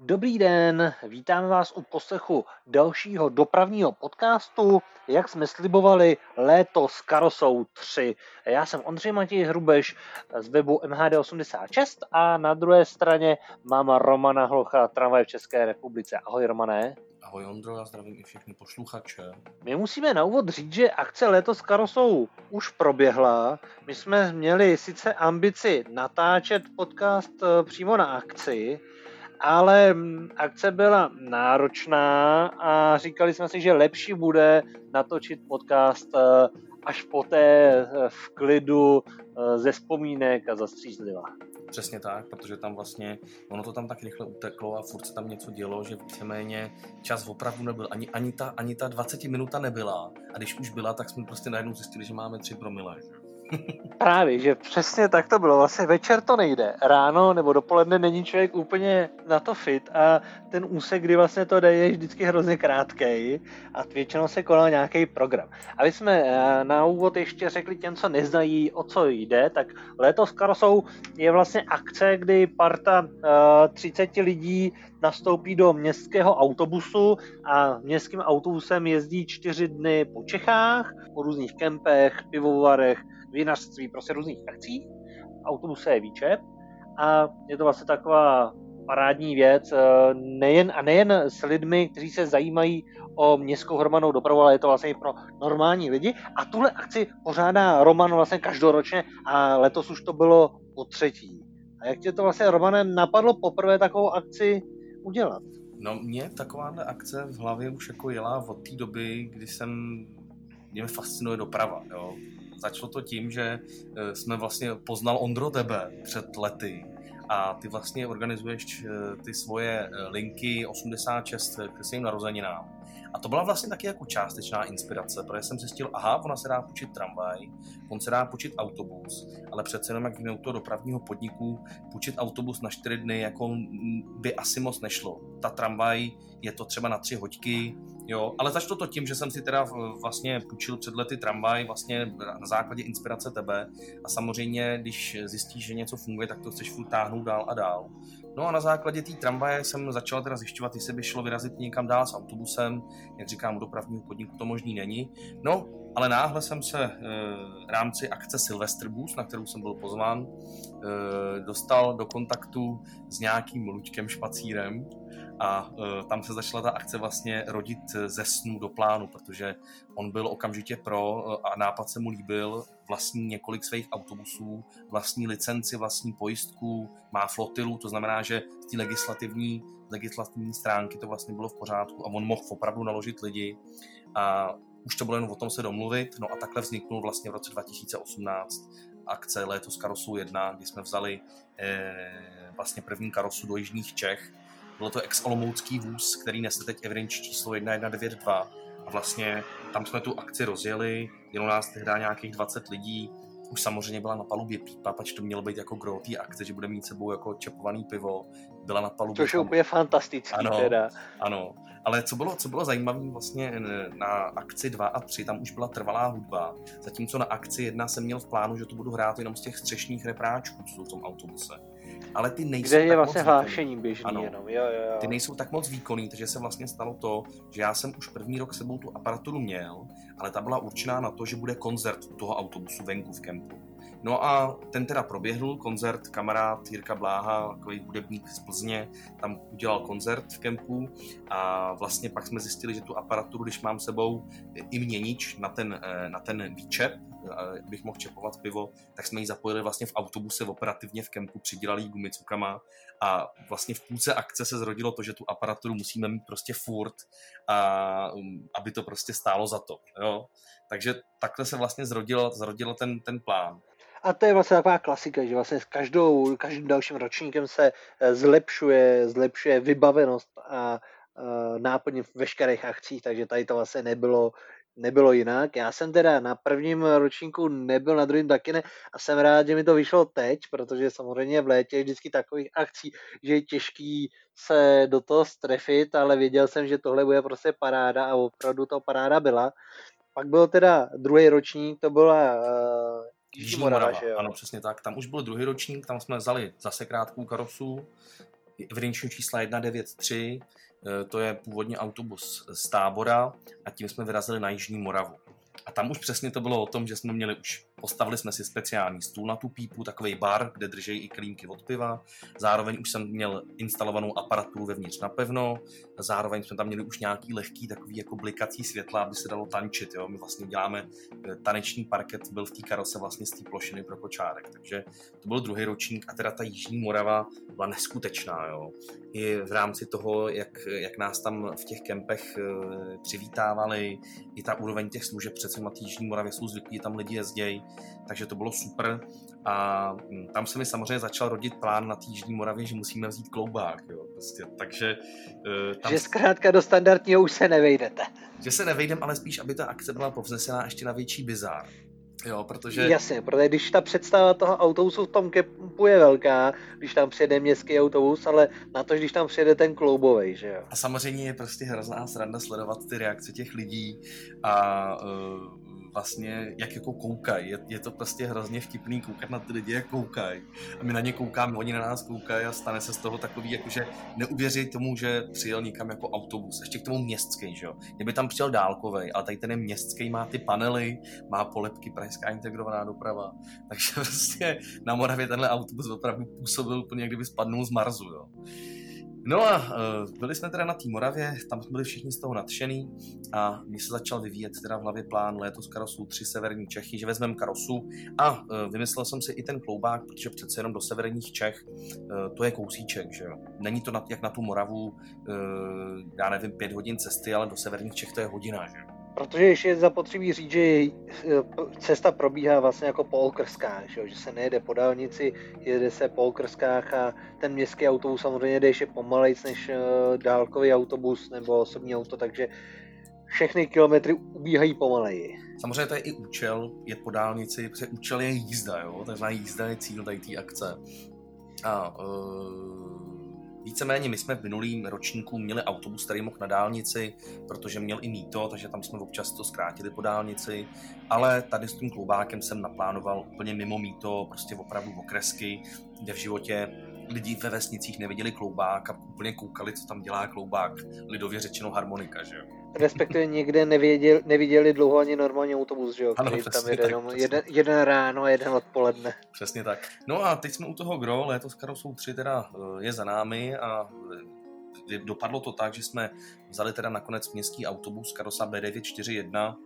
Dobrý den, vítáme vás u poslechu dalšího dopravního podcastu, jak jsme slibovali, léto s karosou 3. Já jsem Ondřej Matěj Hrubeš z webu MHD86 a na druhé straně mám Romana Hlocha, tramvaj v České republice. Ahoj Romané. Ahoj Ondro, já zdravím i všechny posluchače. My musíme na úvod říct, že akce letos s karosou už proběhla. My jsme měli sice ambici natáčet podcast eh, přímo na akci, ale mm, akce byla náročná a říkali jsme si, že lepší bude natočit podcast eh, až poté eh, v klidu eh, ze vzpomínek a zastřízliva. Přesně tak, protože tam vlastně, ono to tam tak rychle uteklo a furt se tam něco dělo, že víceméně čas opravdu nebyl, ani, ani, ta, ani ta 20 minuta nebyla a když už byla, tak jsme prostě najednou zjistili, že máme 3 promile. Právě, že přesně tak to bylo. Vlastně večer to nejde. Ráno nebo dopoledne není člověk úplně na to fit a ten úsek, kdy vlastně to jde, je vždycky hrozně krátký a většinou se konal nějaký program. Aby jsme eh, na úvod ještě řekli těm, co neznají, o co jde, tak letos Karosou je vlastně akce, kdy parta 30 eh, lidí nastoupí do městského autobusu a městským autobusem jezdí čtyři dny po Čechách, po různých kempech, pivovarech, vinařství, prostě různých akcích. Autobuse je výčep a je to vlastně taková parádní věc, eh, nejen, a nejen s lidmi, kteří se zajímají o městskou hromadnou dopravu, ale je to vlastně i pro normální lidi. A tuhle akci pořádá Roman vlastně každoročně a letos už to bylo po třetí. A jak tě to vlastně, Romane, napadlo poprvé takovou akci udělat? No mě takováhle akce v hlavě už jako jela od té doby, kdy jsem, mě fascinuje doprava, jo Začalo to tím, že eh, jsme vlastně poznal Ondro Tebe před lety a ty vlastně organizuješ eh, ty svoje eh, linky 86 k svým narozeninám. A to byla vlastně taky jako částečná inspirace, protože jsem zjistil, aha, ona se dá počít tramvaj, on se dá počít autobus, ale přece jenom jak víme u toho dopravního podniku, počít autobus na čtyři dny jako by asi moc nešlo. Ta tramvaj je to třeba na tři hoďky, jo, ale začalo to tím, že jsem si teda vlastně půjčil před lety tramvaj vlastně na základě inspirace tebe a samozřejmě, když zjistíš, že něco funguje, tak to chceš furt táhnout dál a dál. No a na základě té tramvaje jsem začal teda zjišťovat, jestli by šlo vyrazit někam dál s autobusem. Jak říkám, u dopravního podniku to možný není. No, ale náhle jsem se e, v rámci akce Silvestr Bus, na kterou jsem byl pozván, e, dostal do kontaktu s nějakým Luďkem Špacírem, a uh, tam se začala ta akce vlastně rodit ze snu do plánu, protože on byl okamžitě pro uh, a nápad se mu líbil, vlastní několik svých autobusů, vlastní licenci, vlastní pojistku, má flotilu, to znamená, že z té legislativní, legislativní stránky to vlastně bylo v pořádku a on mohl opravdu naložit lidi. A už to bylo jen o tom se domluvit, no a takhle vzniknul vlastně v roce 2018 akce Léto s karosou 1, kdy jsme vzali eh, vlastně první karosu do Jižních Čech bylo to ex-olomoucký vůz, který nese teď evidenční číslo 1192 a vlastně tam jsme tu akci rozjeli, jelo nás tehdy nějakých 20 lidí, už samozřejmě byla na palubě pípa, pač to mělo být jako gro akce, že bude mít sebou jako čepovaný pivo, byla na palubě. Což je úplně fantastický ano, teda. Ano, ale co bylo, co bylo zajímavé vlastně na akci 2 a 3, tam už byla trvalá hudba, zatímco na akci 1 jsem měl v plánu, že to budu hrát jenom z těch střešních repráčků, co jsou v tom autobuse ale ty nejsou Kde je vlastně hlášení běžný ano, jenom, jo, jo, jo. Ty nejsou tak moc výkonný, takže se vlastně stalo to, že já jsem už první rok sebou tu aparaturu měl, ale ta byla určená na to, že bude koncert toho autobusu venku v kempu. No a ten teda proběhl, koncert, kamarád Jirka Bláha, takový hudebník z Plzně, tam udělal koncert v kempu a vlastně pak jsme zjistili, že tu aparaturu, když mám sebou i měnič na ten, eh, na ten výčep, abych mohl čepovat pivo, tak jsme ji zapojili vlastně v autobuse operativně v kempu, přidělali ji gumicukama a vlastně v půlce akce se zrodilo to, že tu aparaturu musíme mít prostě furt, a, um, aby to prostě stálo za to. Jo? Takže takhle se vlastně zrodil, zrodil ten, ten plán. A to je vlastně taková klasika, že vlastně s každou, každým dalším ročníkem se eh, zlepšuje, zlepšuje vybavenost a uh, náplň v veškerých akcích, takže tady to vlastně nebylo nebylo jinak. Já jsem teda na prvním ročníku nebyl, na druhém taky ne a jsem rád, že mi to vyšlo teď, protože samozřejmě v létě je vždycky takových akcí, že je těžký se do toho strefit, ale věděl jsem, že tohle bude prostě paráda a opravdu to paráda byla. Pak byl teda druhý ročník, to byla uh, Jižní Morava, Morava, že jo? Ano, přesně tak. Tam už byl druhý ročník, tam jsme vzali zase krátkou karosu, evidenčního čísla 193, to je původně autobus z tábora a tím jsme vyrazili na Jižní Moravu. A tam už přesně to bylo o tom, že jsme měli už Postavili jsme si speciální stůl na tu pípu, takový bar, kde drží i klínky od piva. Zároveň už jsem měl instalovanou aparaturu vevnitř na pevno. Zároveň jsme tam měli už nějaký lehký takový jako blikací světla, aby se dalo tančit. Jo? My vlastně děláme eh, taneční parket, byl v té karose vlastně z té plošiny pro kočárek. Takže to byl druhý ročník a teda ta Jižní Morava byla neskutečná. Jo? I v rámci toho, jak, jak nás tam v těch kempech e, přivítávali, i ta úroveň těch služeb přece na Jižní Moravě jsou zvyklí, tam lidi jezdějí takže to bylo super. A mm, tam se mi samozřejmě začal rodit plán na Jižní Moravě, že musíme vzít kloubák. Jo, prostě. Takže, uh, tam... Že zkrátka do standardního už se nevejdete. Že se nevejdem, ale spíš, aby ta akce byla povznesená ještě na větší bizár. Jo, protože... Jasně, protože když ta představa toho autobusu v tom kempu je velká, když tam přijede městský autobus, ale na to, když tam přijede ten kloubový, že jo. A samozřejmě je prostě hrozná sranda sledovat ty reakce těch lidí a uh, vlastně, jak jako koukají. Je, je, to prostě hrozně vtipný koukat na ty lidi, jak koukají. A my na ně koukáme, oni na nás koukají a stane se z toho takový, jakože neuvěří tomu, že přijel někam jako autobus. Ještě k tomu městský, že jo. Kdyby tam přijel dálkový, ale tady ten je městský, má ty panely, má polepky, pražská integrovaná doprava. Takže prostě na Moravě tenhle autobus opravdu působil úplně, kdyby spadnul z Marsu, jo. No a uh, byli jsme teda na té Moravě, tam jsme byli všichni z toho nadšený a mi se začal vyvíjet teda v hlavě plán léto z Karosu tři severní Čechy, že vezmeme Karosu a uh, vymyslel jsem si i ten kloubák, protože přece jenom do severních Čech uh, to je kousíček, že jo. Není to jak na tu Moravu, já nevím, pět hodin cesty, ale do severních Čech to je hodina, že. Protože ještě je zapotřebí říct, že eh, cesta probíhá vlastně jako po okrskách, že, že se nejede po dálnici, jede se po okrskách a ten městský autobus samozřejmě jde ještě pomalejc než eh, dálkový autobus nebo osobní auto, takže všechny kilometry ubíhají pomaleji. Samozřejmě to je i účel, je po dálnici, protože účel je jízda, jo? takže jízda je cíl tady té akce. A uh Víceméně my jsme v minulým ročníku měli autobus, který mohl na dálnici, protože měl i míto, takže tam jsme občas to zkrátili po dálnici, ale tady s tím kloubákem jsem naplánoval úplně mimo míto, prostě opravdu okresky, kde v životě lidi ve vesnicích neviděli kloubák a úplně koukali, co tam dělá kloubák, lidově řečeno harmonika, že jo respektive někde nevěděl, neviděli dlouho ani normální autobus, že jo, ano, který tam jede jenom jeden, jeden ráno a jeden odpoledne. Přesně tak. No a teď jsme u toho gro, letos jsou tři teda eh, je za námi a eh, dopadlo to tak, že jsme vzali teda nakonec městský autobus Karosa B941,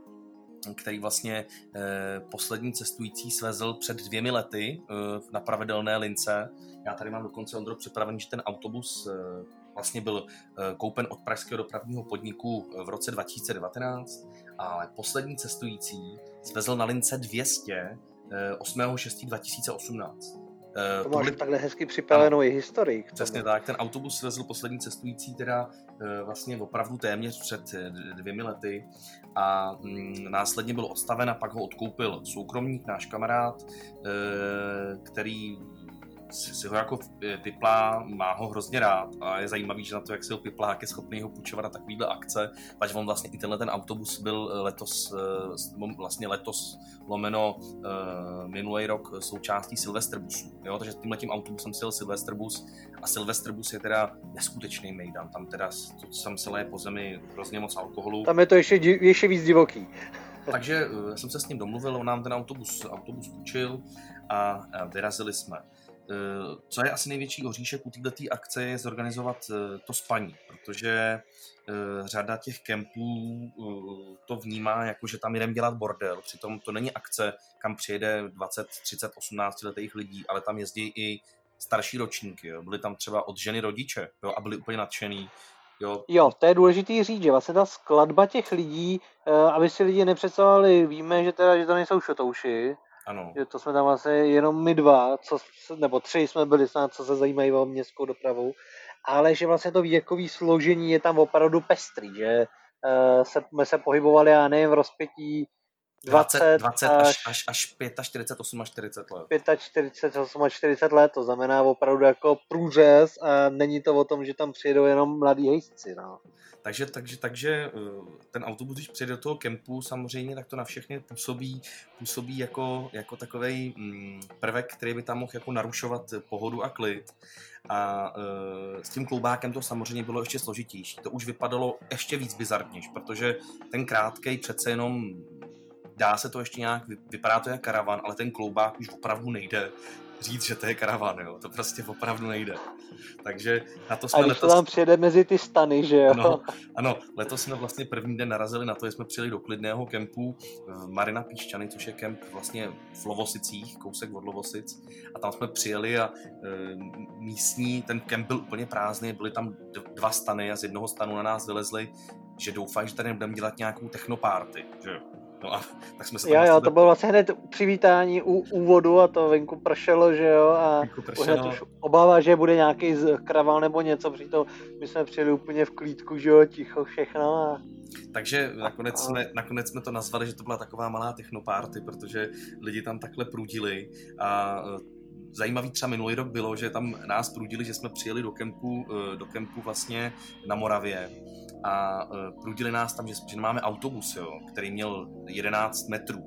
který vlastně eh, poslední cestující svezl před dvěmi lety eh, na pravidelné lince. Já tady mám dokonce, Ondro, připravený, že ten autobus eh, vlastně byl eh, koupen od pražského dopravního podniku v roce 2019, ale poslední cestující svezl na lince 200 8.6.2018. Eh, to máš byli... takhle hezky připravenou i historii. Přesně tak, ten autobus svezl poslední cestující teda eh, vlastně opravdu téměř před dvěmi lety a mm, následně byl odstaven a pak ho odkoupil soukromník, náš kamarád, který si, ho jako piplá, má ho hrozně rád a je zajímavý, že na to, jak si ho piplá, jak je schopný ho půjčovat na takovýhle akce, takže on vlastně i tenhle ten autobus byl letos, eh, vlastně letos lomeno minulý rok součástí Silvesterbusu. Jo? Takže tímhle tím autobusem si jel Silvesterbus a Silvesterbus je teda neskutečný mejdan. Tam teda to, sam se leje po zemi hrozně moc alkoholu. Tam je to ještě, ještě víc divoký. Takže jsem se s ním domluvil, on nám ten autobus, autobus půjčil a vyrazili jsme. Eh, co je asi největší oříšek u této akce, je zorganizovat eh, to spaní, protože eh, řada těch kempů to vnímá jako, že tam jdem dělat bordel. Přitom to není akce, kam přijede 20, 30, 18 letých lidí, ale tam jezdí i starší ročníky. Jo. Byli tam třeba od ženy rodiče jo, a byli úplně nadšený. Jo. jo, to je důležitý říct, že vlastně ta skladba těch lidí, aby si lidi nepředstavovali, víme, že teda, že to nejsou šotouši, ano. Že to jsme tam vlastně jenom my dva, co, nebo tři jsme byli snad, co se zajímají o městskou dopravu, ale že vlastně to věkové složení je tam opravdu pestrý, že uh, se, jsme se pohybovali, a nevím, v rozpětí 20, 20 až, až, až 45, až 40 let. 45, 40 let, to znamená opravdu jako průřez a není to o tom, že tam přijedou jenom mladí hejsci. No. Takže, takže, takže eh, ten autobus, když přijde do toho kempu, samozřejmě, tak to na všechny působí, působí jako, jako takový mm, prvek, který by tam mohl jako narušovat pohodu a klid. A e, s tím kloubákem to samozřejmě bylo ještě složitější. To už vypadalo ještě víc bizarnější, protože ten krátkej přece jenom dá se to ještě nějak, vypadá to jako karavan, ale ten kloubák už opravdu nejde říct, že to je karavan, jo. To prostě opravdu nejde. Takže na to jsme A když letos... to tam přijede mezi ty stany, že jo? No, ano, letos jsme vlastně první den narazili na to, že jsme přijeli do klidného kempu Marina Píšťany, což je kemp vlastně v Lovosicích, kousek od Lovosic. A tam jsme přijeli a e, místní, ten kemp byl úplně prázdný, byly tam dva stany a z jednoho stanu na nás vylezli, že doufají, že tady nebudeme dělat nějakou technoparty, že jo. No a tak jsme se tam Jo, jo, to bylo vlastně hned přivítání u úvodu a to venku pršelo, že jo, a pršelo. už obává, že bude nějaký kraval nebo něco, přitom my jsme přijeli úplně v klídku, že jo, ticho všechno a... Takže nakonec jsme, nakonec jsme to nazvali, že to byla taková malá technoparty, protože lidi tam takhle prudili a e, zajímavý třeba minulý rok bylo, že tam nás prudili, že jsme přijeli do kempu, e, do kempu vlastně na Moravě a uh, prudili nás tam, že, že máme autobus, jo, který měl 11 metrů.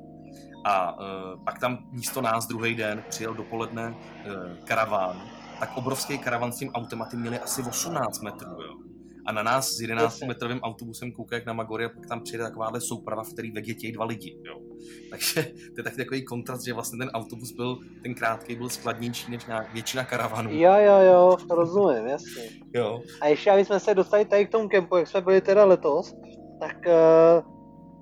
A uh, pak tam místo nás druhý den přijel dopoledne uh, karaván, tak obrovský karavan s tím automaty měli asi 18 metrů. Jo a na nás s 11 metrovým autobusem kouká jak na Magory a pak tam přijede takováhle souprava, v který vegetějí dva lidi. Jo. Takže to je taky takový kontrast, že vlastně ten autobus byl, ten krátký byl skladnější než nějak většina karavanů. Jo, jo, jo, rozumím, jasně. Jo. A ještě, aby jsme se dostali tady k tomu kempu, jak jsme byli teda letos, tak uh,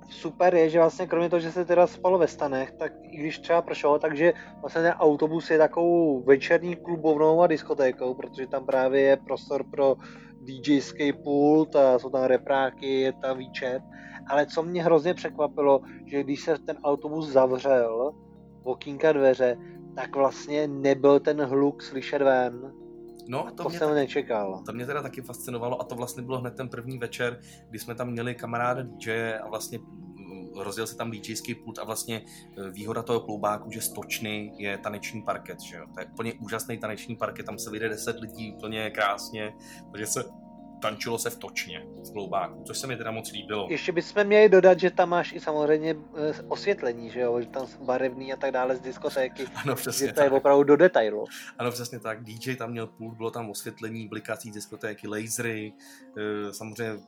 super je, že vlastně kromě toho, že se teda spalo ve stanech, tak i když třeba pršelo, takže vlastně ten autobus je takovou večerní klubovnou a diskotékou, protože tam právě je prostor pro DJský pult a jsou tam repráky, je tam výčet. Ale co mě hrozně překvapilo, že když se ten autobus zavřel, okýnka dveře, tak vlastně nebyl ten hluk slyšet ven. No, to, to mě jsem tak, nečekal. To mě teda taky fascinovalo a to vlastně bylo hned ten první večer, kdy jsme tam měli kamaráda DJ a vlastně rozjel se tam DJský pult a vlastně e, výhoda toho kloubáku, že stočny je taneční parket, že jo? To je úplně úžasný taneční parket, tam se vyjde 10 lidí úplně krásně, takže se tančilo se v točně, v kloubáku, což se mi teda moc líbilo. Ještě bychom měli dodat, že tam máš i samozřejmě e, osvětlení, že jo, že tam jsou barevný a tak dále z diskotéky. Ano, přesně že to je opravdu do detailu. Ano, přesně tak. DJ tam měl půl, bylo tam osvětlení, blikací diskotéky, lasery, e, samozřejmě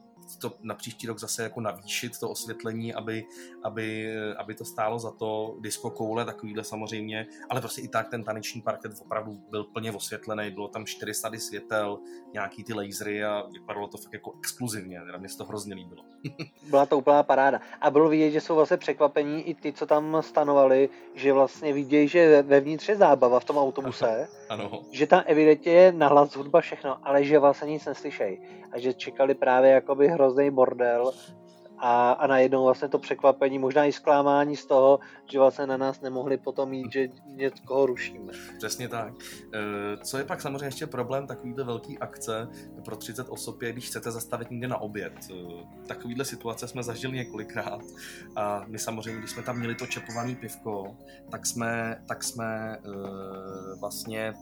to na příští rok zase jako navýšit to osvětlení, aby, aby, aby to stálo za to, disco koule takovýhle samozřejmě, ale prostě i tak ten taneční parket opravdu byl plně osvětlený, bylo tam 400 světel, nějaký ty lasery a vypadalo to fakt jako exkluzivně, teda mě se to hrozně líbilo. Byla to úplná paráda. A bylo vidět, že jsou vlastně překvapení i ty, co tam stanovali, že vlastně vidějí, že vevnitř je zábava v tom autobuse, ano. že tam evidentně je nahlas hudba všechno, ale že vlastně nic neslyšejí. A že čekali právě jakoby hrozný bordel a, a najednou vlastně to překvapení, možná i zklamání z toho, že vlastně na nás nemohli potom jít, že někoho rušíme. Přesně tak. E, co je pak samozřejmě ještě problém takovýhle velký akce pro 30 osob je, když chcete zastavit někde na oběd. E, takovýhle situace jsme zažili několikrát a my samozřejmě, když jsme tam měli to čepované pivko, tak jsme, tak jsme e, vlastně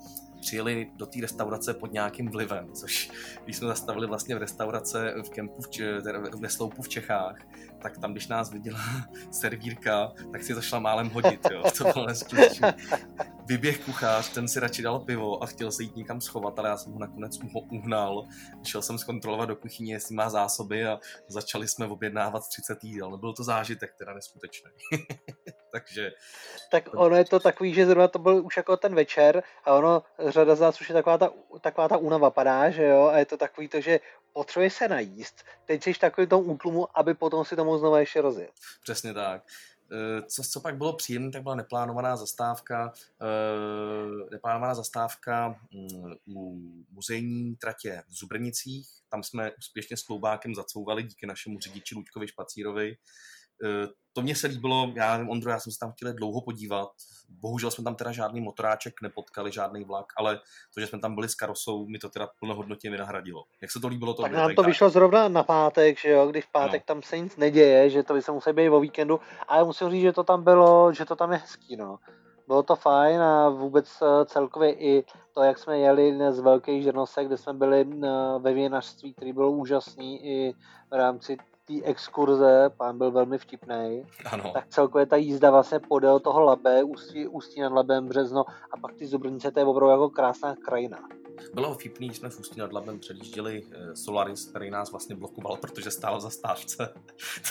přijeli do té restaurace pod nějakým vlivem, což když jsme zastavili vlastně v restaurace v kempu v, ve Sloupu v Čechách, tak tam, když nás viděla servírka, tak si zašla málem hodit, jo. To bylo neskutečné. Vyběh kuchař, ten si radši dal pivo a chtěl se jít někam schovat, ale já jsem ho nakonec uhnal. Šel jsem zkontrolovat do kuchyně, jestli má zásoby a začali jsme objednávat 30 jídel. Byl to zážitek teda neskutečný. Takže... Tak ono je to takový, že zrovna to byl už jako ten večer a ono, řada z nás už je taková ta, taková ta únava padá, že jo, a je to takový to, že potřebuje se najíst, teď jsi takový tom útlumu, aby potom si to mohl znova ještě rozjet. Přesně tak. E, co, co pak bylo příjemné, tak byla neplánovaná zastávka, e, neplánovaná zastávka mm, u muzejní tratě v Zubrnicích. Tam jsme úspěšně s kloubákem zacouvali díky našemu řidiči Luďkovi Špacírovi. To mě se líbilo, já nevím, Ondro, já jsem se tam chtěl dlouho podívat. Bohužel jsme tam teda žádný motoráček nepotkali, žádný vlak, ale to, že jsme tam byli s karosou, mi to teda plnohodnotně vynahradilo. Jak se to líbilo? To tak nám to tak. vyšlo zrovna na pátek, že jo, když v pátek no. tam se nic neděje, že to by se museli být o víkendu, ale musím říct, že to tam bylo, že to tam je hezký, no. Bylo to fajn a vůbec eh, celkově i to, jak jsme jeli z Velkých Žernosek, kde jsme byli eh, ve věnařství, který byl úžasný i v rámci té exkurze, pán byl velmi vtipný, tak celkově ta jízda vlastně podél toho Labe, ústí, ústí nad Labem, Březno a pak ty Zubrnice, to je opravdu jako krásná krajina. Bylo vtipný, jsme v Ústí nad Labem předjížděli eh, Solaris, který nás vlastně blokoval, protože stál za.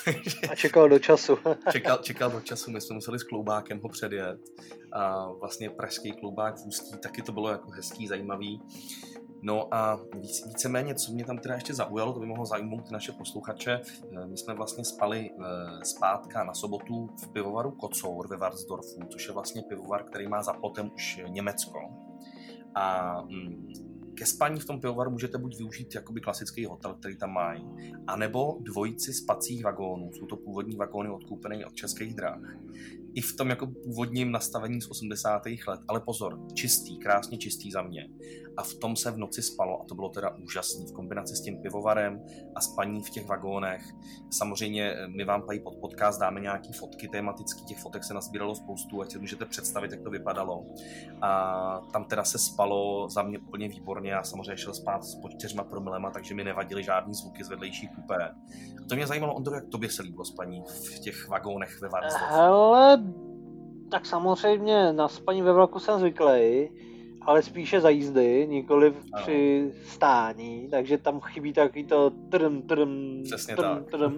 Takže a čekal do času. čekal, čekal do času, my jsme museli s kloubákem ho předjet. A vlastně pražský kloubák v Ústí, taky to bylo jako hezký, zajímavý. No a víc, víceméně, co mě tam teda ještě zaujalo, to by mohlo zajmout naše posluchače. Eh, my jsme vlastně spali eh, zpátka na sobotu v pivovaru Kocour ve Varsdorfu, což je vlastně pivovar, který má za plotem už Německo. A mm, ke spaní v tom pivovaru můžete buď využít jakoby klasický hotel, který tam mají, anebo dvojici spacích vagónů. Jsou to původní vagóny odkoupené od českých dráh i v tom jako původním nastavení z 80. let. Ale pozor, čistý, krásně čistý za mě. A v tom se v noci spalo a to bylo teda úžasný v kombinaci s tím pivovarem a spaní v těch vagónech. Samozřejmě eh, my vám pají pod podcast dáme nějaký fotky tematický, těch fotek se nazbíralo spoustu, ať si můžete představit, jak to vypadalo. A tam teda se spalo za mě úplně výborně, já samozřejmě šel spát s pod čtyřma promilema, takže mi nevadily žádný zvuky z vedlejší kupé. A to mě zajímalo, Ondro, jak tobě se líbilo spaní v těch vagónech ve Varnsdorfu? Hele, tak samozřejmě na spaní ve vlaku jsem zvyklý, ale spíše za jízdy, nikoli při stání, takže tam chybí takový to trm, trm, Přesně trm, tak. trm.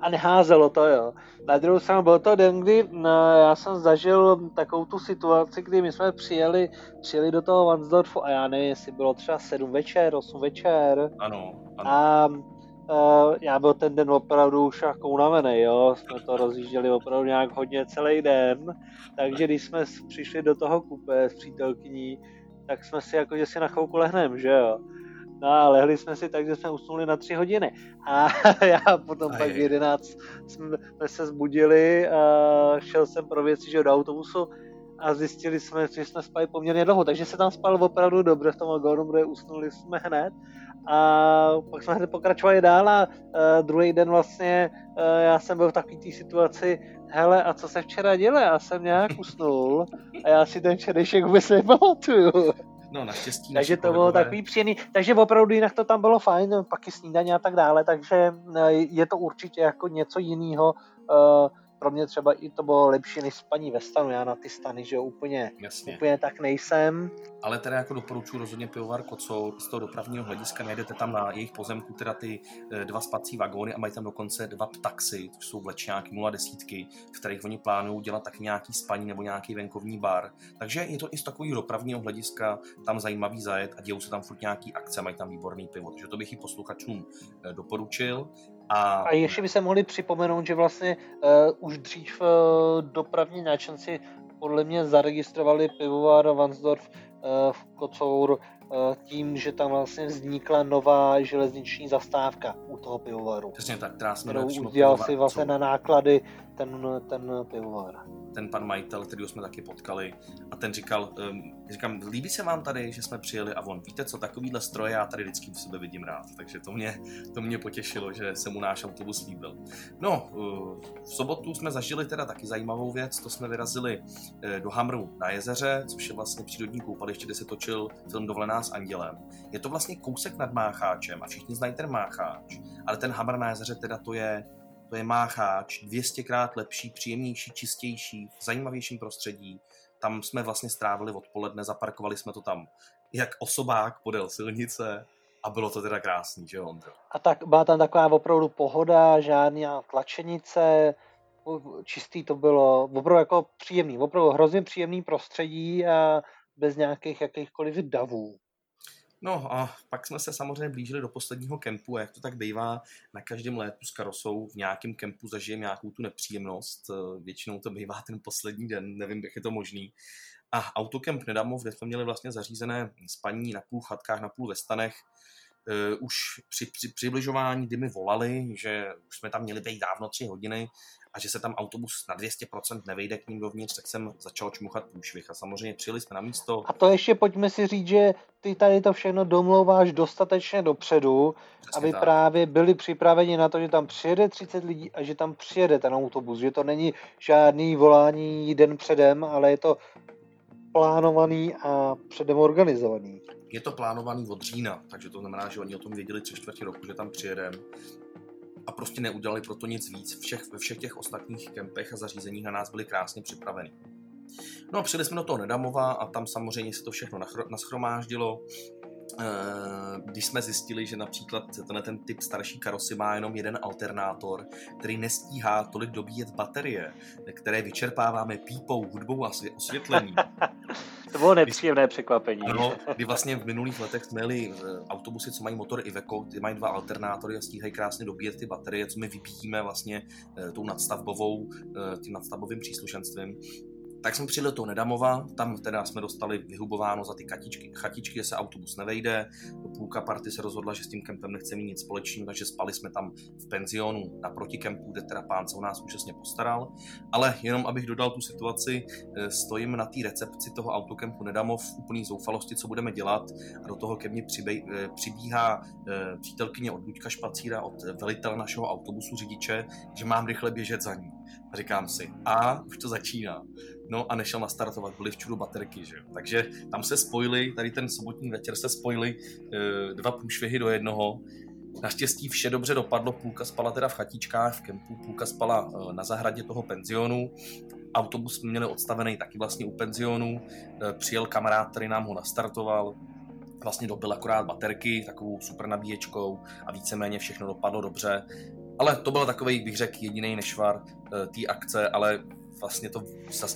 A neházelo to, jo. Na druhou stranu byl to den, kdy no, já jsem zažil takovou tu situaci, kdy my jsme přijeli, přijeli do toho Vansdorfu a já nevím, jestli bylo třeba 7 večer, 8 večer. Ano, ano. A Uh, já byl ten den opravdu už jako unavený, jo, jsme to rozjížděli opravdu nějak hodně celý den, takže když jsme přišli do toho kupé s přítelkyní, tak jsme si jako, že si na chvilku lehnem, že jo. No a lehli jsme si tak, že jsme usnuli na tři hodiny. A já potom Aj. pak v jedenáct jsme, jsme se zbudili a šel jsem pro věci, že do autobusu a zjistili jsme, že jsme spali poměrně dlouho, takže se tam spal opravdu dobře v tom vagónu, kde usnuli jsme hned a pak jsme hned pokračovali dál a uh, druhý den vlastně uh, já jsem byl v takové té situaci, hele, a co se včera dělo? Já jsem nějak usnul a já si ten včerejšek vůbec nepamatuju. No, naštěstí. Takže to bylo takový příjemný. Takže opravdu jinak to tam bylo fajn, pak i snídaně a tak dále, takže je to určitě jako něco jiného. Uh, pro mě třeba i to bylo lepší než spaní ve stanu. Já na ty stany, že úplně, Jasně. úplně tak nejsem. Ale teda jako doporučuji rozhodně pivovar Kocour z toho dopravního hlediska. Najdete tam na jejich pozemku teda ty eh, dva spací vagóny a mají tam dokonce dva ptaxy, to jsou vlečňáky 010, v kterých oni plánují dělat tak nějaký spaní nebo nějaký venkovní bar. Takže je to i z takového dopravního hlediska tam zajímavý zajet a dějou se tam furt nějaký akce, mají tam výborný pivo. Takže to bych i posluchačům eh, doporučil. A, a ještě by se mohli připomenout, že vlastně uh, už dřív uh, dopravní náčenci podle mě zaregistrovali pivovar Vansdorf uh, v Kocour uh, tím, že tam vlastně vznikla nová železniční zastávka u toho pivovaru. Přesně tak, která jsme kterou udělal si vlastně na náklady ten, ten pivovar ten pan majitel, který jsme taky potkali, a ten říkal, um, říkám, líbí se vám tady, že jsme přijeli a on, víte co, takovýhle stroje já tady vždycky v sebe vidím rád, takže to mě, to mě potěšilo, že se mu náš autobus líbil. No, uh, v sobotu jsme zažili teda taky zajímavou věc, to jsme vyrazili uh, do Hamru na jezeře, což je vlastně přírodní koupaliště, kde se točil film Dovolená s andělem. Je to vlastně kousek nad Mácháčem a všichni znají ten Mácháč, ale ten Hamr na jezeře teda to je to je mácháč, 200krát lepší, příjemnější, čistější, v zajímavějším prostředí. Tam jsme vlastně strávili odpoledne, zaparkovali jsme to tam jak osobák podél silnice a bylo to teda krásný, že Ondro? A tak byla tam taková opravdu pohoda, žádná tlačenice, čistý to bylo, opravdu jako příjemný, opravdu hrozně příjemný prostředí a bez nějakých jakýchkoliv davů. No a pak jsme se samozřejmě blížili do posledního kempu a jak to tak bývá, na každém létu s karosou v nějakém kempu zažijem nějakou tu nepříjemnost. Eh, většinou to bývá ten poslední den, nevím, jak je to možný. A autokemp Nedamov, kde jsme měli vlastně zařízené spaní na půl chatkách, na půl ve stanech, už při, při přibližování, kdy mi volali, že už jsme tam měli být dávno tři hodiny a že se tam autobus na 200% nevejde k ním dovnitř, tak jsem začal čmuchat průšvih a samozřejmě přijeli jsme na místo. A to ještě pojďme si říct, že ty tady to všechno domlouváš dostatečně dopředu, Přesně aby tak. právě byli připraveni na to, že tam přijede 30 lidí a že tam přijede ten autobus, že to není žádný volání den předem, ale je to plánovaný a předem organizovaný. Je to plánovaný od října, takže to znamená, že oni o tom věděli tři čtvrtě roku, že tam přijedem a prostě neudělali pro to nic víc. Všech, ve všech těch ostatních kempech a zařízeních na nás byli krásně připraveni. No a přijeli jsme do toho Nedamova a tam samozřejmě se to všechno naschromáždilo. Eh, když jsme zjistili, že například tenhle ten typ starší karosy má jenom jeden alternátor, který nestíhá tolik dobíjet baterie, které vyčerpáváme pípou, hudbou a osvětlením. to bylo nepříjemné překvapení. Ano, kdy vlastně v minulých letech jsme měli eh, autobusy, co mají motor Iveco, ty mají dva alternátory a stíhají krásně dobíjet ty baterie, co my vybíjíme vlastně eh, tou nadstavbovou, tím nadstavbovým příslušenstvím tak jsme přijeli do Nedamova, tam teda jsme dostali vyhubováno za ty katičky, chatičky, se autobus nevejde. Půlka party se rozhodla, že s tím kempem nechce mít nic společného, takže spali jsme tam v penzionu naproti kempu, kde teda pán se o nás úžasně postaral. Ale jenom abych dodal tu situaci, eh, stojím na té recepci toho autokempu Nedamov v úplný zoufalosti, co budeme dělat a do toho ke mně přibej, eh, přibíhá eh, přítelkyně od Luďka Špacíra, od velitele našeho autobusu řidiče, že mám rychle běžet za ní. Říkám si, a už to začíná. No a nešel nastartovat, byly v čudu baterky, že Takže tam se spojili, tady ten sobotní večer se spojili e, dva průšvihy do jednoho. Naštěstí vše dobře dopadlo, půlka spala teda v chatičkách v kempu, půlka spala e, na zahradě toho penzionu. Autobus jsme měli odstavený taky vlastně u penzionu. E, přijel kamarád, který nám ho nastartoval, vlastně dobil akorát baterky takovou super nabíječkou a víceméně všechno dopadlo dobře. Ale to byl takový, bych řekl, jediný nešvar e, té akce, ale vlastně, to,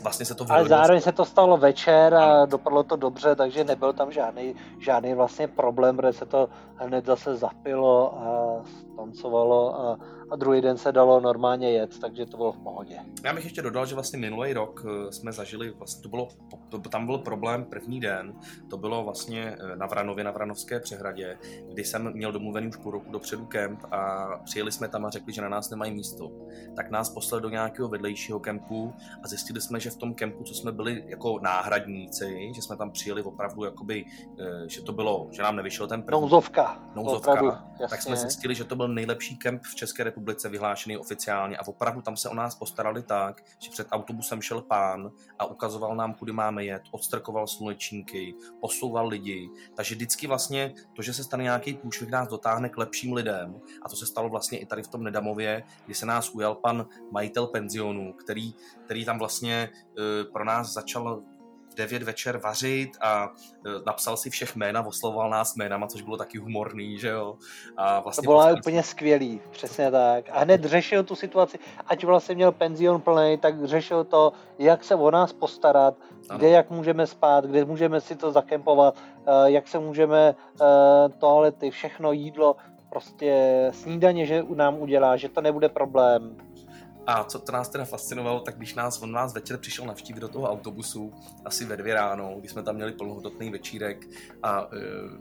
vlastně se to Ale zároveň se to stalo večer a dopadlo to dobře, takže nebyl tam žádný, žádný vlastně problém, protože se to hned zase zapilo a tancovalo a a druhý den se dalo normálně jet, takže to bylo v pohodě. Já bych ještě dodal, že vlastně minulý rok eh, jsme zažili, vlastně to bylo, to, tam byl problém první den, to bylo vlastně eh, na Vranově, na Vranovské přehradě, kdy jsem měl domluvený už půl roku dopředu kemp a přijeli jsme tam a řekli, že na nás nemají místo. Tak nás poslali do nějakého vedlejšího kempu a zjistili jsme, že v tom kempu, co jsme byli jako náhradníci, že jsme tam přijeli opravdu jakoby, eh, že to bylo, že nám nevyšel ten první. Nouzovka. Nouzovka. Opravdu, tak jsme zjistili, že to byl nejlepší kemp v České republice republice vyhlášený oficiálně a opravdu tam se o nás postarali tak, že před autobusem šel pán a ukazoval nám, kudy máme jet, odstrkoval slunečníky, posouval lidi, takže vždycky vlastně to, že se stane nějaký průšvih, nás dotáhne k lepším lidem. A to se stalo vlastně i tady v tom Nedamově, kdy se nás ujal pan majitel penzionu, který, který tam vlastně uh, pro nás začal 9 večer vařit a e, napsal si všech jména, oslovoval nás jménama, což bylo taky humorný, že jo. A vlastně to bylo poslední... úplně skvělý, přesně tak. A hned řešil tu situaci, ať vlastně měl penzion plný, tak řešil to, jak se o nás postarat, ano. kde jak můžeme spát, kde můžeme si to zakempovat, e, jak se můžeme e, toalety, všechno jídlo, prostě snídaně, že nám udělá, že to nebude problém. A co to nás teda fascinovalo, tak když nás, on nás večer přišel navštívit do toho autobusu, asi ve dvě ráno, když jsme tam měli plnohodnotný večírek a e,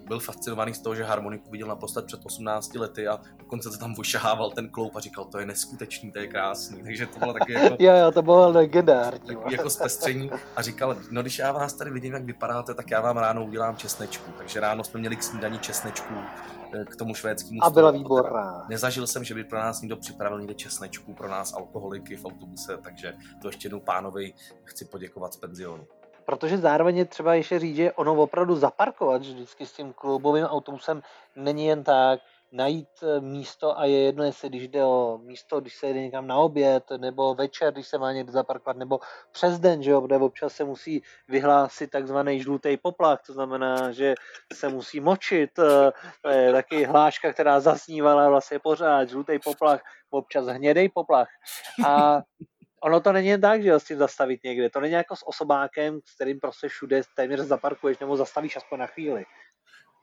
byl fascinovaný z toho, že harmoniku viděl naposled před 18 lety a dokonce se tam vošahával ten kloup a říkal, to je neskutečný, to je krásný. Takže to bylo taky jako... jo, jo, to bylo legendární. Takový jako zpestření a říkal, no když já vás tady vidím, jak vypadáte, tak já vám ráno udělám česnečku. Takže ráno jsme měli k snídaní česnečku, k tomu švédskému A byla výborná. Nezažil jsem, že by pro nás někdo připravil někde česnečku, pro nás alkoholiky v autobuse, takže to ještě jednou pánovi chci poděkovat z penzionu. Protože zároveň je třeba ještě říct, že ono opravdu zaparkovat vždycky s tím klubovým autobusem není jen tak, najít eh, místo a je jedno, jestli když jde o místo, když se jde někam na oběd, nebo večer, když se má někde zaparkovat, nebo přes den, že jo, protože občas se musí vyhlásit takzvaný žlutý poplach, to znamená, že se musí močit, eh, to je taky hláška, která zasnívala vlastně pořád, žlutý poplach, občas hnědej poplach. A ono to není tak, že ho s tím zastavit někde, to není jako s osobákem, s kterým prostě všude téměř zaparkuješ nebo zastavíš aspoň na chvíli.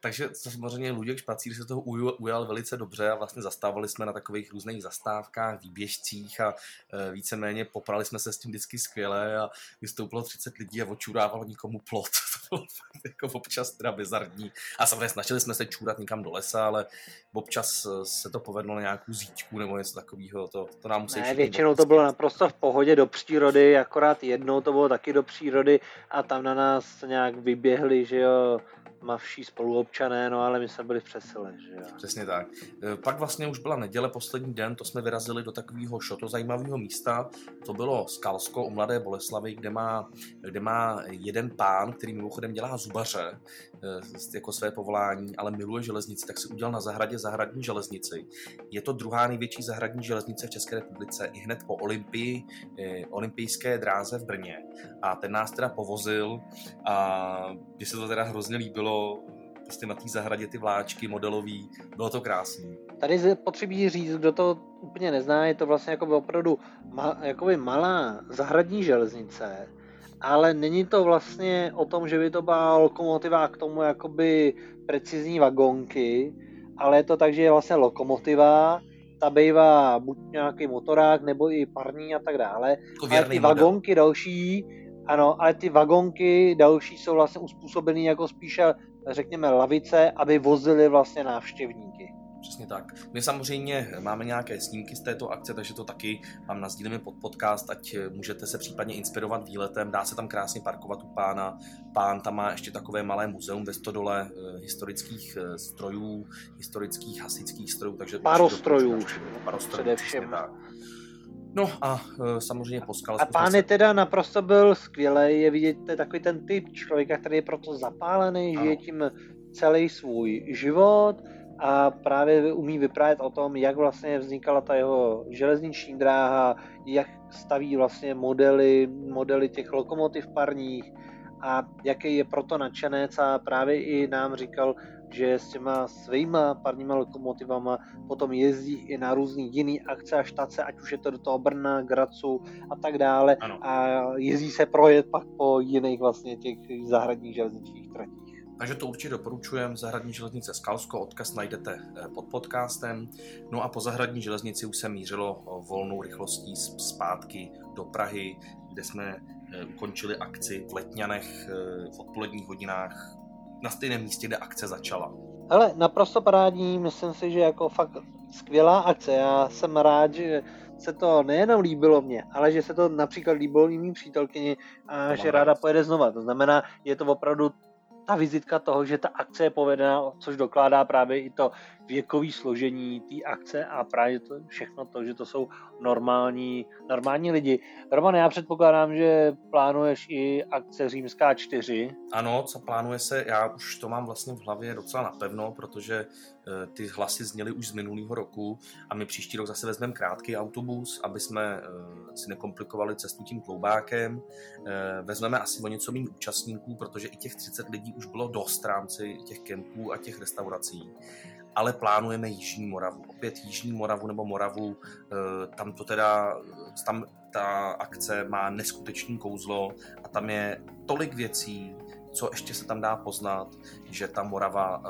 Takže samozřejmě Luděk Špacír se toho ujal velice dobře a vlastně zastávali jsme na takových různých zastávkách, výběžcích a e, víceméně poprali jsme se s tím vždycky skvěle a vystoupilo 30 lidí a očurávalo nikomu plot. bylo fakt jako občas teda bizarní. A samozřejmě snažili jsme se čůrat někam do lesa, ale občas eh, se to povedlo na nějakou zítku nebo něco takového. To, to nám musí Ne, většinou to bylo naprosto v pohodě do přírody, akorát jednou to bylo taky do přírody a tam na nás nějak vyběhli, že jo, mavší spoluobčané, no ale my jsme byli v přesile, že jo. Přesně tak. E, pak vlastně už byla neděle, poslední den, to jsme vyrazili do takového šoto zajímavého místa. To bylo Skalsko u Mladé Boleslavy, kde má, kde má jeden pán, který mimochodem dělá zubaře, e, jako své povolání, ale miluje železnici, tak si udělal na zahradě zahradní železnici. Je to druhá největší zahradní železnice v České republice, i hned po Olympii, e, olympijské dráze v Brně. A ten nás teda povozil a mně se to teda hrozně líbilo, prostě na té zahradě ty vláčky modelový, bylo to krásný. Tady potřebí říct, kdo to úplně nezná, je to vlastně jako opravdu ma, jakoby malá zahradní železnice, ale není to vlastně o tom, že by to byla lokomotiva k tomu jakoby precizní vagonky, ale je to tak, že je vlastně lokomotiva, ta bývá buď nějaký motorák, nebo i parní a tak dále. Ale ty vagonky další ano, ale ty vagonky další jsou vlastně uspůsobený jako spíše, řekněme, lavice, aby vozily vlastně návštěvníky. Přesně tak. My samozřejmě máme nějaké snímky z této akce, takže to taky vám nazdílíme pod podcast, ať můžete se případně inspirovat výletem. Dá se tam krásně parkovat u pána. Pán tam má ještě takové malé muzeum ve Stodole eh, historických eh, strojů, historických hasičských strojů. Takže Parostrojů. Parostrojů, především. Tak. No a e, samozřejmě poskal. A pán je teda naprosto byl skvělý, je vidět, to je takový ten typ člověka, který je proto zapálený, ano. žije tím celý svůj život a právě umí vyprávět o tom, jak vlastně vznikala ta jeho železniční dráha, jak staví vlastně modely, modely těch lokomotiv parních a jaký je proto nadšenec a právě i nám říkal, že s těma svýma parníma lokomotivama potom jezdí i na různý jiný akce a štace, ať už je to do toho Brna, Gracu a tak dále ano. a jezdí se projet pak po jiných vlastně těch zahradních železničních tratích. Takže to určitě doporučujem. Zahradní železnice Skalsko, odkaz najdete eh, pod podcastem. No a po zahradní železnici už se mířilo volnou rychlostí zpátky do Prahy, kde jsme eh, ukončili akci v Letňanech eh, v odpoledních hodinách na stejném místě, kde akce začala. Ale naprosto parádní, myslím si, že jako fakt skvělá akce. Já jsem rád, že se to nejenom líbilo mně, ale že se to například líbilo i mým přítelkyni a to že ráda pojede znova. To znamená, je to opravdu ta vizitka toho, že ta akce je povedena, což dokládá právě i to věkové složení té akce a právě to, všechno to, že to jsou normální, normální lidi. Roman, já předpokládám, že plánuješ i akce Římská 4. Ano, co plánuje se, já už to mám vlastně v hlavě docela napevno, protože eh, ty hlasy zněly už z minulého roku a my příští rok zase vezmeme krátký autobus, aby jsme eh, si nekomplikovali cestu tím kloubákem. Eh, vezmeme asi o něco méně účastníků, protože i těch 30 lidí už bylo dost rámci těch kempů a těch restaurací ale plánujeme Jižní Moravu. Opět Jižní Moravu nebo Moravu, eh, tam to teda, tam ta akce má neskutečný kouzlo a tam je tolik věcí, co ještě se tam dá poznat, že ta Morava uh,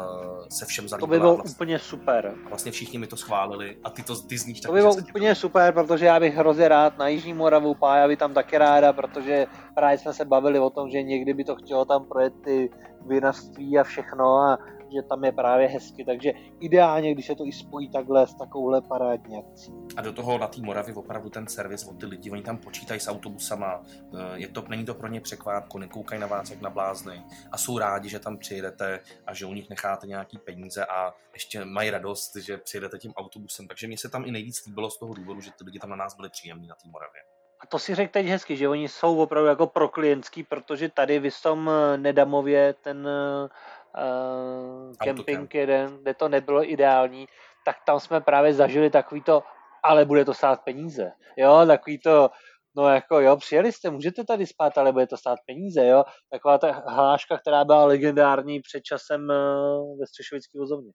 se všem zalíbila. To by bylo vlastně, úplně super. A vlastně všichni mi to schválili a ty to ty zníš To by bylo úplně super, protože já bych hrozně rád na Jižní Moravu, Pája by tam taky ráda, protože právě jsme se bavili o tom, že někdy by to chtělo tam projet ty vinařství a všechno a že tam je právě hezky, takže ideálně, když se to i spojí takhle s takovouhle parádní akcí. A do toho na té Moravě opravdu ten servis od ty lidi, oni tam počítají s autobusama, eh, je to, není to pro ně překvápko, nekoukají na vás jak na blázny a jsou rádi, že tam přijedete a že u nich necháte nějaký peníze a ještě mají radost, že přijedete tím autobusem. Takže mě se tam i nejvíc líbilo z toho důvodu, že ty lidi tam na nás byli příjemní na té Moravě. A to si řekl teď hezky, že oni jsou opravdu jako pro klientský, protože tady v tom eh, Nedamově ten uh, kemping jeden, kde to nebylo ideální, tak tam jsme právě zažili takový to, ale bude to stát peníze. Jo, takový to, no jako jo, přijeli jste, můžete tady spát, ale bude to stát peníze, jo. Taková ta hláška, která byla legendární před časem ve Střešovické vozovně.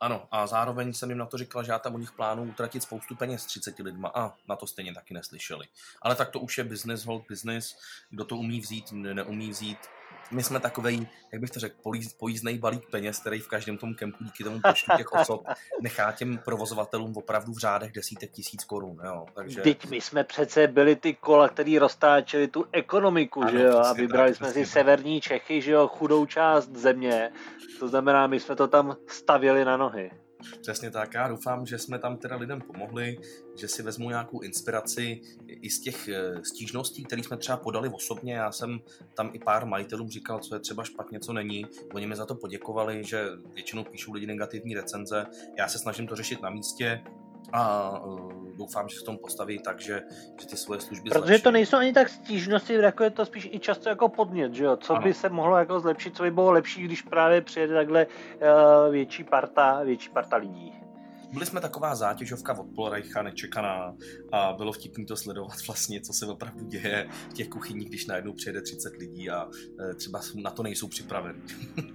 Ano, a zároveň jsem jim na to říkal, že já tam u nich plánu utratit spoustu peněz 30 lidma a na to stejně taky neslyšeli. Ale tak to už je business, hold business, kdo to umí vzít, neumí vzít, my jsme takový, jak bych to řekl, pojízdný balík peněz, který v každém tom kempu díky tomu počtu těch osob nechá těm provozovatelům opravdu v řádech desítek tisíc korun. Jo. Takže... Teď my jsme přece byli ty kola, který roztáčeli tu ekonomiku, ano, že jo, a vybrali tak, jsme si severní Čechy, že jo, chudou část země. To znamená, my jsme to tam stavěli na nohy. Přesně tak. Já doufám, že jsme tam teda lidem pomohli, že si vezmu nějakou inspiraci i z těch eh, stížností, které jsme třeba podali osobně. Já jsem tam i pár majitelům říkal, co je třeba špatně, co není. Oni mi za to poděkovali, že většinou píšou lidi negativní recenze. Já se snažím to řešit na místě a uh, doufám, že se v tom postaví tak, že, že ty svoje služby Protože zlepší. to nejsou ani tak stížnosti, jako je to spíš i často jako podnět, že jo? Co ano. by se mohlo jako zlepšit, co by bylo lepší, když právě přijede takhle uh, větší parta, větší parta lidí. Byli jsme taková zátěžovka od Polreicha nečekaná a bylo vtipný to sledovat vlastně, co se opravdu děje v těch kuchyních, když najednou přijede 30 lidí a e, třeba na to nejsou připraveni.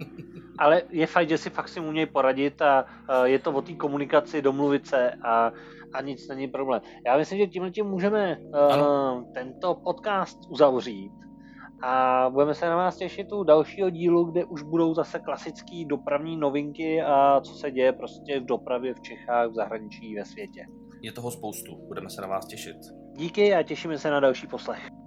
Ale je fajn, že si fakt si umějí poradit a e, je to o té komunikaci, domluvit se a, a nic není problém. Já myslím, že tímhle tím můžeme uh, tento podcast uzavřít a budeme se na vás těšit u dalšího dílu, kde už budou zase klasické dopravní novinky a co se děje prostě v dopravě v Čechách, v zahraničí, ve světě. Je toho spoustu, budeme se na vás těšit. Díky a těšíme se na další poslech.